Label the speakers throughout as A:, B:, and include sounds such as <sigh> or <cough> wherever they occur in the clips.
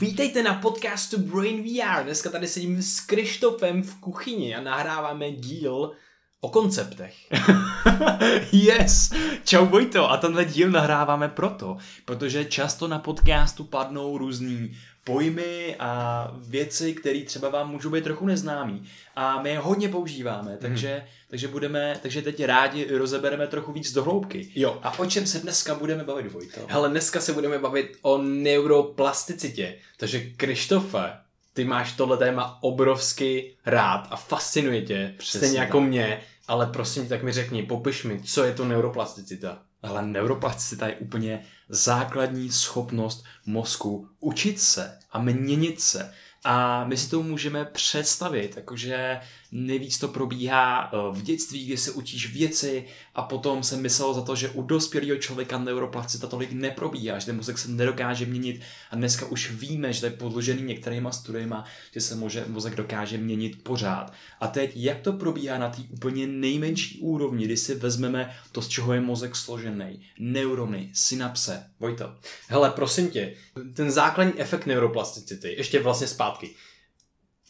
A: Vítejte na podcastu Brain VR. Dneska tady sedím s Krištofem v kuchyni a nahráváme díl o konceptech. <laughs>
B: yes! Čau Vojto! A tenhle díl nahráváme proto, protože často na podcastu padnou různý pojmy a věci, které třeba vám můžou být trochu neznámý. A my je hodně používáme, takže, mm. takže budeme, takže teď rádi rozebereme trochu víc do hloubky.
A: Jo.
B: A o čem se dneska budeme bavit, Vojto?
A: Hele, dneska se budeme bavit o neuroplasticitě. Takže Krištofe, ty máš tohle téma obrovsky rád a fascinuje tě, Přesně stejně jako mě, ale prosím tak mi řekni, popiš mi, co je to neuroplasticita?
B: Ale neuroplasticita je úplně základní schopnost mozku učit se a měnit se. A my si to můžeme představit, jakože nejvíc to probíhá eh, v dětství, kdy se učíš věci a potom jsem myslel za to, že u dospělého člověka neuroplasticita tolik neprobíhá, že ten mozek se nedokáže měnit a dneska už víme, že to je podložený některýma studiema, že se může, mozek dokáže měnit pořád. A teď, jak to probíhá na té úplně nejmenší úrovni, kdy si vezmeme to, z čeho je mozek složený, neurony, synapse. Vojto.
A: Hele, prosím tě, ten základní efekt neuroplasticity, ještě vlastně zpátky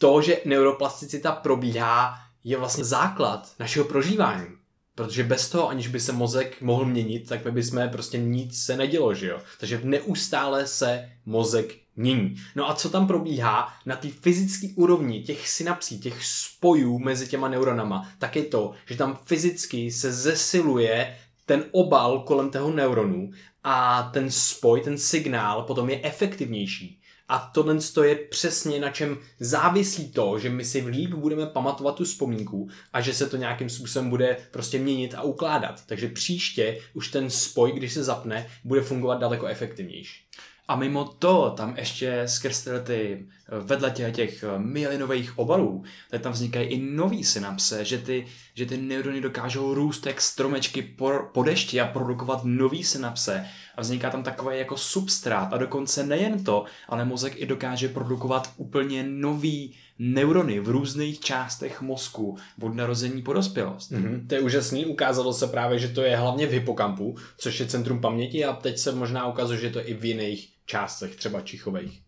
A: to, že neuroplasticita probíhá, je vlastně základ našeho prožívání. Protože bez toho, aniž by se mozek mohl měnit, tak by jsme prostě nic se nedělo, že jo? Takže neustále se mozek mění. No a co tam probíhá na té fyzické úrovni těch synapsí, těch spojů mezi těma neuronama, tak je to, že tam fyzicky se zesiluje ten obal kolem toho neuronu a ten spoj, ten signál potom je efektivnější. A tohle je přesně na čem závisí to, že my si líp budeme pamatovat tu vzpomínku a že se to nějakým způsobem bude prostě měnit a ukládat. Takže příště už ten spoj, když se zapne, bude fungovat daleko efektivnější.
B: A mimo to, tam ještě skrz ty vedle těch, těch myelinových obalů, tak tam vznikají i nový synapse, že ty, že ty neurony dokážou růst jak stromečky po, po dešti a produkovat nový synapse a vzniká tam takový jako substrát a dokonce nejen to, ale mozek i dokáže produkovat úplně nový neurony v různých částech mozku od narození po dospělost.
A: Mm-hmm. To je úžasný, ukázalo se právě, že to je hlavně v hypokampu, což je centrum paměti a teď se možná ukazuje, že to je i v jiných částech, třeba čichových.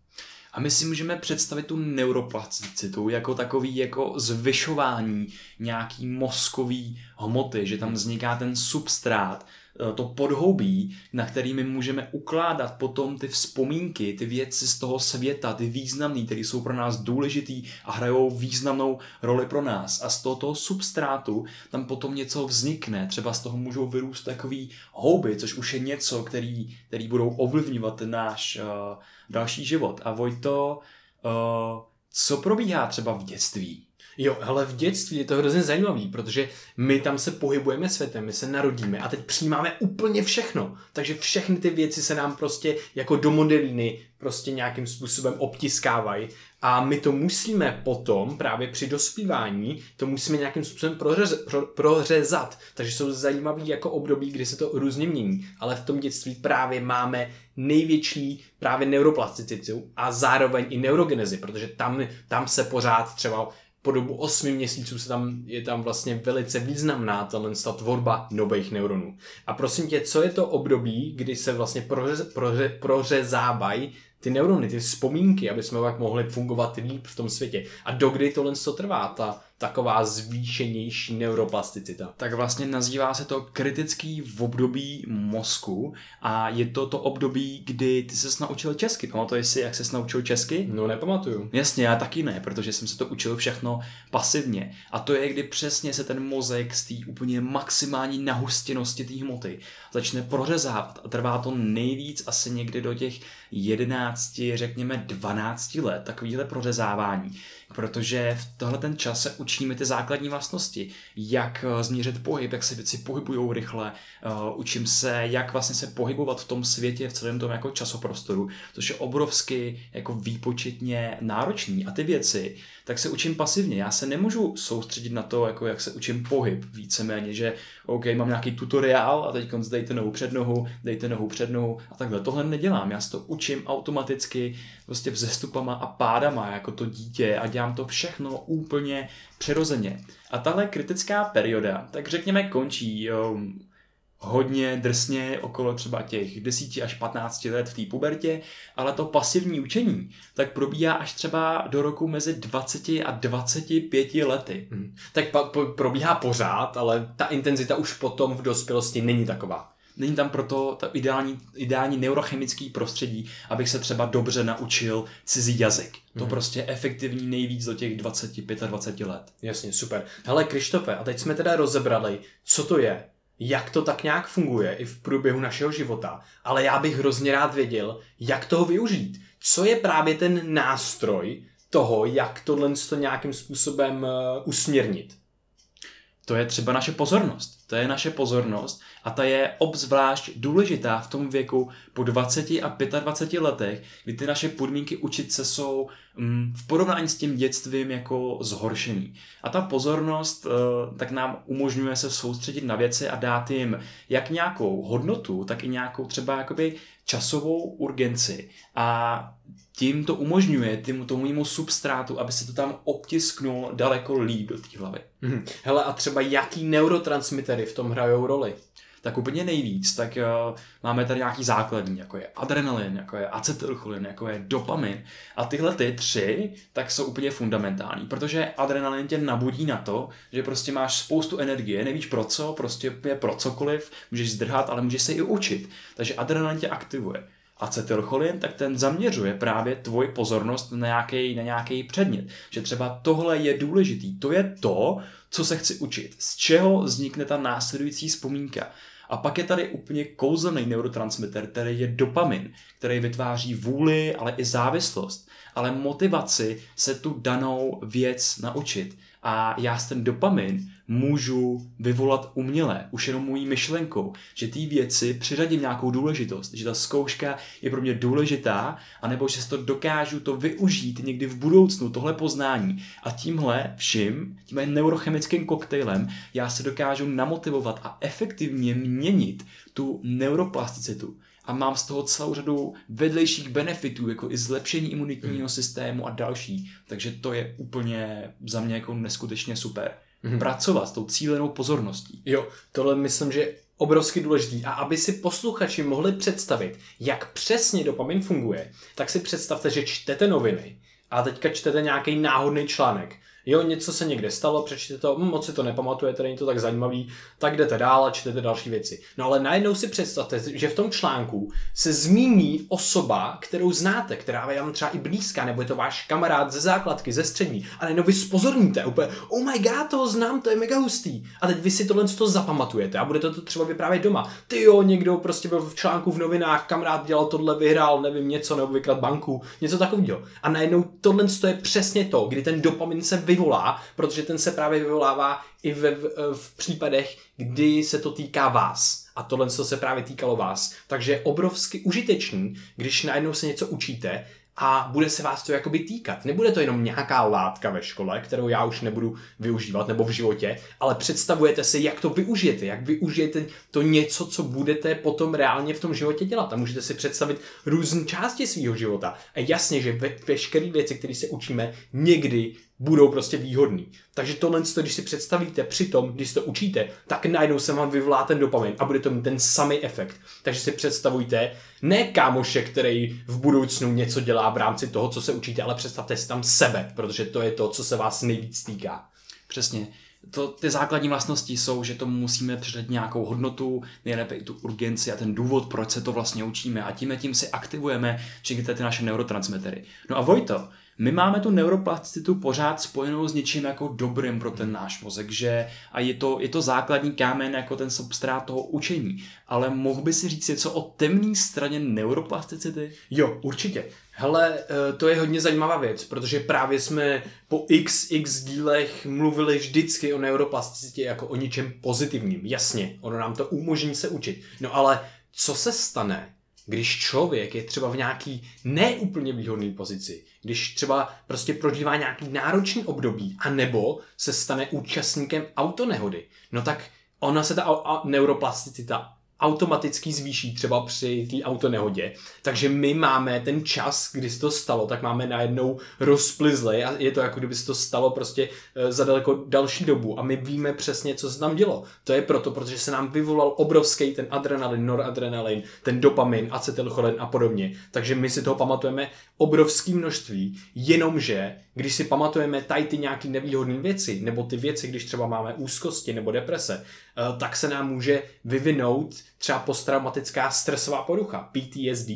B: A my si můžeme představit tu neuroplasticitu jako takový jako zvyšování nějaký mozkový hmoty, že tam vzniká ten substrát, Eh, to podhoubí, na kterými můžeme ukládat potom ty vzpomínky, ty věci z toho světa, ty významné, které jsou pro nás důležitý a hrajou významnou roli pro nás. A z toho, toho substrátu tam potom něco vznikne. Třeba z toho můžou vyrůst takový houby, což už je něco, který, který budou ovlivňovat náš uh, další život. A Vojto, uh, co probíhá třeba v dětství?
A: Jo, ale v dětství je to hrozně zajímavý, protože my tam se pohybujeme světem, my se narodíme a teď přijímáme úplně všechno. Takže všechny ty věci se nám prostě jako do modelíny prostě nějakým způsobem obtiskávají a my to musíme potom právě při dospívání, to musíme nějakým způsobem prořez, pro, prořezat. Takže jsou zajímavý jako období, kdy se to různě mění, ale v tom dětství právě máme největší právě neuroplasticitu a zároveň i neurogenezi, protože tam, tam se pořád třeba po dobu 8 měsíců se tam, je tam vlastně velice významná ta tvorba nových neuronů. A prosím tě, co je to období, kdy se vlastně proře, proře, prořezávají ty neurony, ty vzpomínky, aby jsme pak mohli fungovat líp v tom světě. A dokdy tohle to trvá, ta taková zvýšenější neuroplasticita.
B: Tak vlastně nazývá se to kritický v období mozku a je to to období, kdy ty se naučil česky. Pamatuješ si, jak se naučil česky?
A: No nepamatuju.
B: Jasně, já taky ne, protože jsem se to učil všechno pasivně. A to je, kdy přesně se ten mozek z té úplně maximální nahustěnosti té hmoty začne prořezávat a trvá to nejvíc asi někdy do těch 11, řekněme 12 let, takovýhle prořezávání protože v tohle ten čas se učíme ty základní vlastnosti, jak eh, změřit pohyb, jak se věci pohybují rychle, uh, učím se, jak vlastně se pohybovat v tom světě, v celém tom jako časoprostoru, což je obrovsky jako výpočetně náročný. A ty věci, tak se učím pasivně. Já se nemůžu soustředit na to, jako jak se učím pohyb víceméně, že OK, mám nějaký tutoriál a teď dejte nohu před nohu, dejte nohu před nohu a takhle. Tohle nedělám, já se to učím automaticky, prostě vzestupama a pádama, jako to dítě a dělám to všechno úplně přirozeně. A tahle kritická perioda, tak řekněme, končí um, hodně drsně okolo třeba těch 10 až 15 let v té pubertě, ale to pasivní učení tak probíhá až třeba do roku mezi 20 a 25 lety.
A: Hmm. Tak pa, po, probíhá pořád, ale ta intenzita už potom v dospělosti není taková.
B: Není tam proto ta ideální, ideální neurochemický prostředí, abych se třeba dobře naučil cizí jazyk. To hmm. prostě je efektivní nejvíc do těch 25-20 let.
A: Jasně, super. Hele, Krištofe, a teď jsme teda rozebrali, co to je, jak to tak nějak funguje i v průběhu našeho života, ale já bych hrozně rád věděl, jak toho využít. Co je právě ten nástroj toho, jak tohle to nějakým způsobem uh, usměrnit?
B: To je třeba naše pozornost. To je naše pozornost a ta je obzvlášť důležitá v tom věku po 20 a 25 letech, kdy ty naše podmínky učit se jsou mm, v porovnání s tím dětstvím jako zhoršený. A ta pozornost uh, tak nám umožňuje se soustředit na věci a dát jim jak nějakou hodnotu, tak i nějakou třeba jakoby časovou urgenci. A tím to umožňuje tím, tomu mému substrátu, aby se to tam obtisknul daleko líp do té hlavy.
A: Hmm. Hele, a třeba jaký neurotransmitery v tom hrajou roli?
B: tak úplně nejvíc, tak uh, máme tady nějaký základní, jako je adrenalin, jako je acetylcholin, jako je dopamin. A tyhle ty tři, tak jsou úplně fundamentální, protože adrenalin tě nabudí na to, že prostě máš spoustu energie, nevíš pro co, prostě je pro cokoliv, můžeš zdrhat, ale můžeš se i učit. Takže adrenalin tě aktivuje acetylcholin, tak ten zaměřuje právě tvoji pozornost na nějaký, na nějaký předmět. Že třeba tohle je důležitý, to je to, co se chci učit, z čeho vznikne ta následující vzpomínka. A pak je tady úplně kouzelný neurotransmitter, který je dopamin, který vytváří vůli, ale i závislost, ale motivaci se tu danou věc naučit. A já s ten dopamin můžu vyvolat uměle, už jenom mojí myšlenkou, že ty věci přiřadím nějakou důležitost, že ta zkouška je pro mě důležitá, anebo že to dokážu to využít někdy v budoucnu, tohle poznání. A tímhle vším, tímhle neurochemickým koktejlem, já se dokážu namotivovat a efektivně měnit tu neuroplasticitu a mám z toho celou řadu vedlejších benefitů, jako i zlepšení imunitního mm. systému a další. Takže to je úplně za mě jako neskutečně super. Mm. Pracovat s tou cílenou pozorností.
A: Jo, tohle myslím, že je obrovsky důležitý. A aby si posluchači mohli představit, jak přesně dopamin funguje, tak si představte, že čtete noviny a teďka čtete nějaký náhodný článek Jo, něco se někde stalo, přečtěte to, hm, moc si to nepamatujete, není to tak zajímavý, tak jdete dál a čtete další věci. No ale najednou si představte, že v tom článku se zmíní osoba, kterou znáte, která je vám třeba i blízká, nebo je to váš kamarád ze základky, ze střední, a najednou vy spozorníte úplně, oh my god, toho znám, to je mega hustý. A teď vy si tohle to zapamatujete a budete to třeba vyprávět doma. Ty jo, někdo prostě byl v článku v novinách, kamarád dělal tohle, vyhrál, nevím, něco, nebo vykrat banku, něco takového. A najednou tohle je přesně to, kdy ten dopamin se vy vyvolá, protože ten se právě vyvolává i v, v, v případech, kdy se to týká vás. A tohle se právě týkalo vás. Takže je obrovsky užitečný, když najednou se něco učíte a bude se vás to jakoby týkat. Nebude to jenom nějaká látka ve škole, kterou já už nebudu využívat nebo v životě, ale představujete si, jak to využijete, jak využijete to něco, co budete potom reálně v tom životě dělat. A můžete si představit různé části svého života. A jasně, že ve, veškeré věci, které se učíme, někdy budou prostě výhodný. Takže tohle, když si představíte při tom, když to učíte, tak najednou se vám vyvolá ten dopamin a bude to mít ten samý efekt. Takže si představujte ne kámoše, který v budoucnu něco dělá v rámci toho, co se učíte, ale představte si tam sebe, protože to je to, co se vás nejvíc týká.
B: Přesně. To, ty základní vlastnosti jsou, že tomu musíme přidat nějakou hodnotu, nejlépe i tu urgenci a ten důvod, proč se to vlastně učíme a tím tím si aktivujeme všechny ty naše neurotransmitery. No a Vojto, my máme tu neuroplasticitu pořád spojenou s něčím jako dobrým pro ten náš mozek, že a je to, je to základní kámen jako ten substrát toho učení. Ale mohl by si říct něco o temné straně neuroplasticity?
A: Jo, určitě. Hele, eh, to je hodně zajímavá věc, protože právě jsme po XX dílech mluvili vždycky o neuroplasticitě jako o něčem pozitivním. Jasně, ono nám to umožní se učit. No ale co se stane, když člověk je třeba v nějaký neúplně výhodné pozici, když třeba prostě prožívá nějaký náročný období, anebo se stane účastníkem autonehody, no tak ona se ta neuroplasticita automaticky zvýší třeba při té autonehodě. Takže my máme ten čas, kdy se to stalo, tak máme najednou rozplizlej a je to jako kdyby se to stalo prostě eh, za daleko další dobu a my víme přesně, co se tam dělo. To je proto, protože se nám vyvolal obrovský ten adrenalin, noradrenalin, ten dopamin, acetylcholen a podobně. Takže my si toho pamatujeme obrovské množství, jenomže když si pamatujeme tady ty nějaký nevýhodné věci, nebo ty věci, když třeba máme úzkosti nebo deprese, tak se nám může vyvinout třeba posttraumatická stresová porucha, PTSD.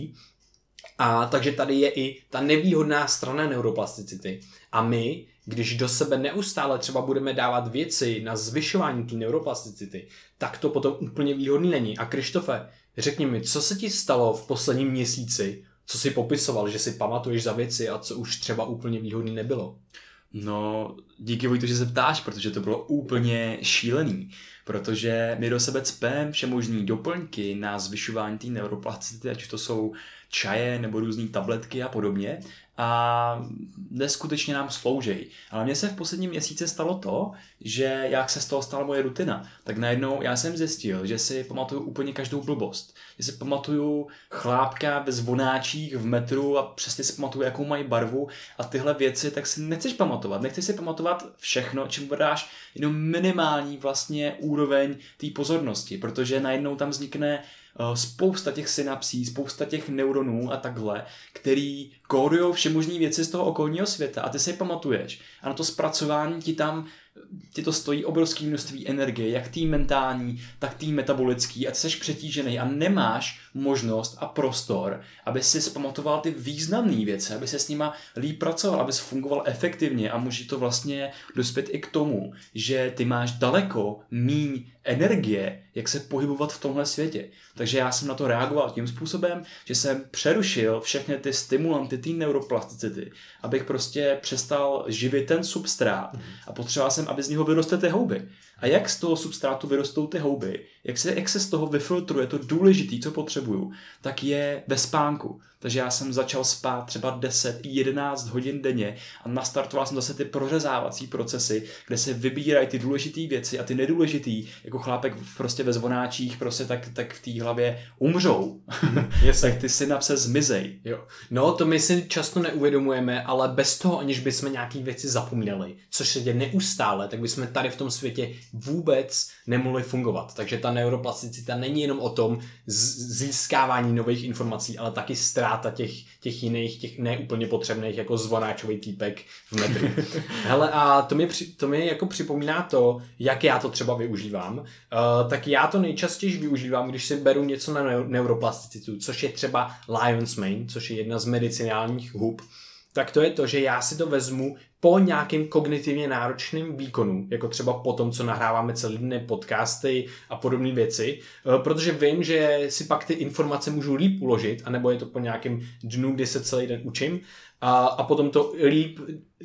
A: A takže tady je i ta nevýhodná strana neuroplasticity. A my, když do sebe neustále třeba budeme dávat věci na zvyšování té neuroplasticity, tak to potom úplně výhodný není. A Krištofe, řekni mi, co se ti stalo v posledním měsíci, co si popisoval, že si pamatuješ za věci a co už třeba úplně výhodný nebylo?
B: No, díky Vojtu, že se ptáš, protože to bylo úplně šílený. Protože my do sebe cpem všemožný doplňky na zvyšování té neuroplasticity, ať to jsou čaje nebo různé tabletky a podobně a neskutečně nám sloužej. Ale mně se v posledním měsíci stalo to, že jak se z toho stala moje rutina, tak najednou já jsem zjistil, že si pamatuju úplně každou blbost. Že si pamatuju chlápka ve zvonáčích v metru a přesně si pamatuju, jakou mají barvu a tyhle věci, tak si nechceš pamatovat. Nechceš si pamatovat všechno, čím dáš jenom minimální vlastně úroveň té pozornosti, protože najednou tam vznikne spousta těch synapsí, spousta těch neuronů a takhle, který kódují všemožné věci z toho okolního světa. A ty si je pamatuješ. A na to zpracování ti tam ti to stojí obrovské množství energie, jak tý mentální, tak tý metabolický. A ty jsi přetížený a nemáš možnost a prostor, aby si zpamatoval ty významné věci, aby se s nima líp pracoval, aby fungoval efektivně. A může to vlastně dospět i k tomu, že ty máš daleko míň energie, jak se pohybovat v tomhle světě. Takže já jsem na to reagoval tím způsobem, že jsem přerušil všechny ty stimulanty, ty neuroplasticity, abych prostě přestal živit ten substrát a potřeboval jsem, aby z něho vyrostly ty houby. A jak z toho substrátu vyrostou ty houby, jak se, jak se z toho vyfiltruje to důležité, co potřebuju, tak je ve spánku. Takže já jsem začal spát třeba 10-11 hodin denně a nastartoval jsem zase ty prořezávací procesy, kde se vybírají ty důležité věci a ty nedůležité, jako chlápek prostě ve zvonáčích, prostě tak, tak v té hlavě umřou. Yes. <laughs> tak ty synapse zmizej.
A: Jo. No, to my si často neuvědomujeme, ale bez toho, aniž bychom nějaký věci zapomněli, což se děje neustále, tak bychom tady v tom světě vůbec nemohli fungovat. Takže ta neuroplasticita není jenom o tom získávání nových informací, ale taky ztráta těch, těch jiných, těch neúplně potřebných, jako zvonáčový týpek v metru. <laughs> Hele, a to mi, to mi jako připomíná to, jak já to třeba využívám. Uh, tak já to nejčastěji využívám, když si beru něco na neuroplasticitu, což je třeba Lion's Mane, což je jedna z medicinálních hub, tak to je to, že já si to vezmu po nějakým kognitivně náročným výkonu, jako třeba po tom, co nahráváme celý dny podcasty a podobné věci, eh, protože vím, že si pak ty informace můžu líp uložit, anebo je to po nějakém dnu, kdy se celý den učím, a, a potom to líp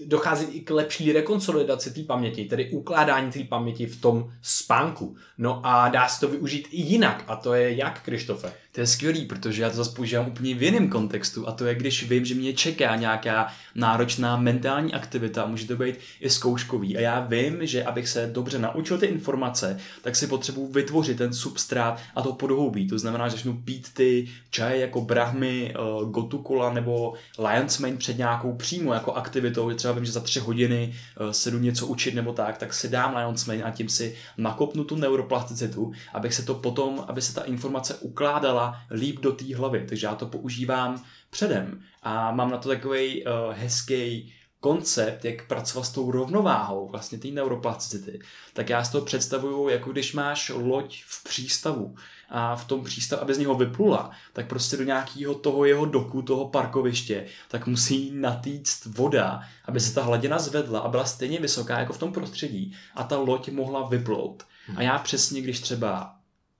A: dochází i k lepší rekonsolidaci té paměti, tedy ukládání té paměti v tom spánku. No a dá se to využít i jinak, a to je jak, Krištofe?
B: To je skvělý, protože já to zase používám úplně v jiném kontextu a to je, když vím, že mě čeká nějaká náročná mentální aktivita, může to být i zkouškový a já vím, že abych se dobře naučil ty informace, tak si potřebuji vytvořit ten substrát a to podhoubí. To znamená, že začnu pít ty čaje jako brahmy, uh, gotukola nebo lion's mane před nějakou přímo jako aktivitou, třeba vím, že za tři hodiny uh, se jdu něco učit nebo tak, tak si dám lion's mane a tím si nakopnu tu neuroplasticitu, abych se to potom, aby se ta informace ukládala líp do té hlavy. Takže já to používám předem. A mám na to takový uh, eh, hezký koncept, jak pracovat s tou rovnováhou vlastně té neuroplasticity, tak já si to představuju, jako když máš loď v přístavu a v tom přístavu, aby z něho vyplula, tak prostě do nějakého toho jeho doku, toho parkoviště, tak musí natýct voda, aby se ta hladina zvedla a byla stejně vysoká jako v tom prostředí a ta loď mohla vyplout. A já přesně, když třeba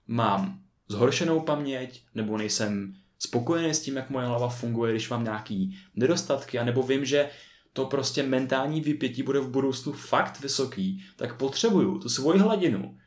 B: mám zhoršenou paměť, nebo nejsem spokojený s tím, jak moje hlava funguje, když mám nějaký nedostatky, anebo vím, že to prostě mentální vypětí bude v budoucnu fakt vysoký, tak potřebuju tu svoji hladinu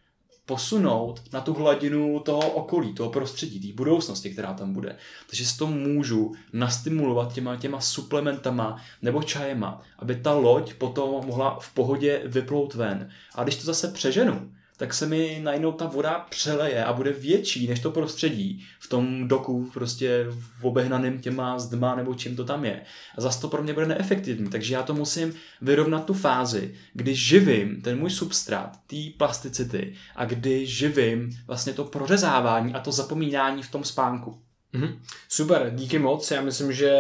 B: posunout na tu hladinu toho okolí, toho prostředí, té budoucnosti, která tam bude. Takže si to můžu nastimulovat těma, těma suplementama nebo čajema, aby ta loď potom mohla v pohodě vyplout ven. A když to zase přeženu, tak se mi najednou ta voda přeleje a bude větší než to prostředí v tom doku prostě v obehnaném těma zdma nebo čím to tam je. A zase to pro mě bude neefektivní, takže já to musím vyrovnat tu fázi, kdy živím ten můj substrát, té plasticity a kdy živím vlastně to prořezávání a to zapomínání v tom spánku.
A: Mhm. Super, díky moc. Já myslím, že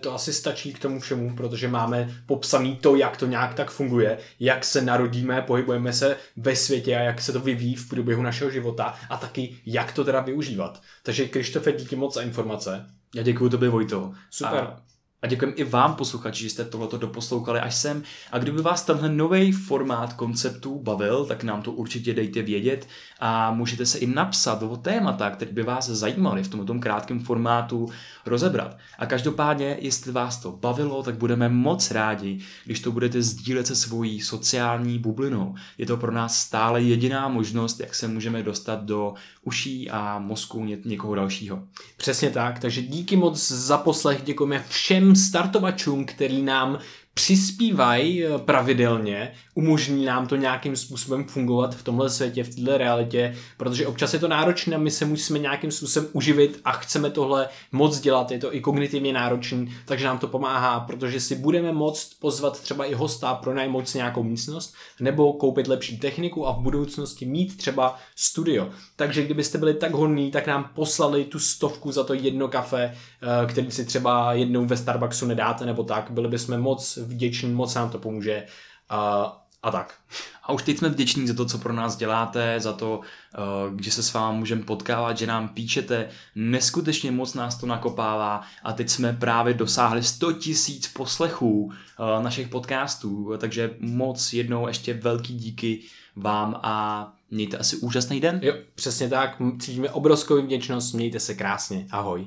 A: to asi stačí k tomu všemu, protože máme popsaný to, jak to nějak tak funguje, jak se narodíme, pohybujeme se ve světě a jak se to vyvíjí v průběhu našeho života a taky jak to teda využívat. Takže Krištofe, díky moc za informace.
B: Já děkuji tobě, Vojto.
A: Super.
B: A a děkujeme i vám, posluchači, že jste tohleto doposlouchali až sem. A kdyby vás tenhle nový formát konceptů bavil, tak nám to určitě dejte vědět a můžete se i napsat o témata, které by vás zajímaly v tomto krátkém formátu rozebrat. A každopádně, jestli vás to bavilo, tak budeme moc rádi, když to budete sdílet se svojí sociální bublinou. Je to pro nás stále jediná možnost, jak se můžeme dostat do uší a mozku ně- někoho dalšího.
A: Přesně tak, takže díky moc za poslech, děkujeme všem startovačům, který nám přispívají eh, pravidelně, umožní nám to nějakým způsobem fungovat v tomhle světě, v této realitě, protože občas je to náročné, my se musíme nějakým způsobem uživit a chceme tohle moc dělat, je to i kognitivně náročný, takže nám to pomáhá, protože si budeme moct pozvat třeba i hosta, pronajmout si nějakou místnost, nebo koupit lepší techniku a v budoucnosti mít třeba studio. Takže kdybyste byli tak hodní, tak nám poslali tu stovku za to jedno kafe, eh, který si třeba jednou ve Starbucksu nedáte nebo tak, byli bychom moc vděční, moc nám to pomůže a, a tak.
B: A už teď jsme vděční za to, co pro nás děláte, za to, eh, že se s vámi můžeme potkávat, že nám píšete. Neskutečně moc nás to nakopává a teď jsme právě dosáhli 100 tisíc poslechů eh, našich podcastů, takže moc jednou ještě velký díky vám a mějte asi úžasný den.
A: Jo, přesně tak, cítíme obrovskou vděčnost, mějte se krásně, ahoj.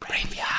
B: Brainwave.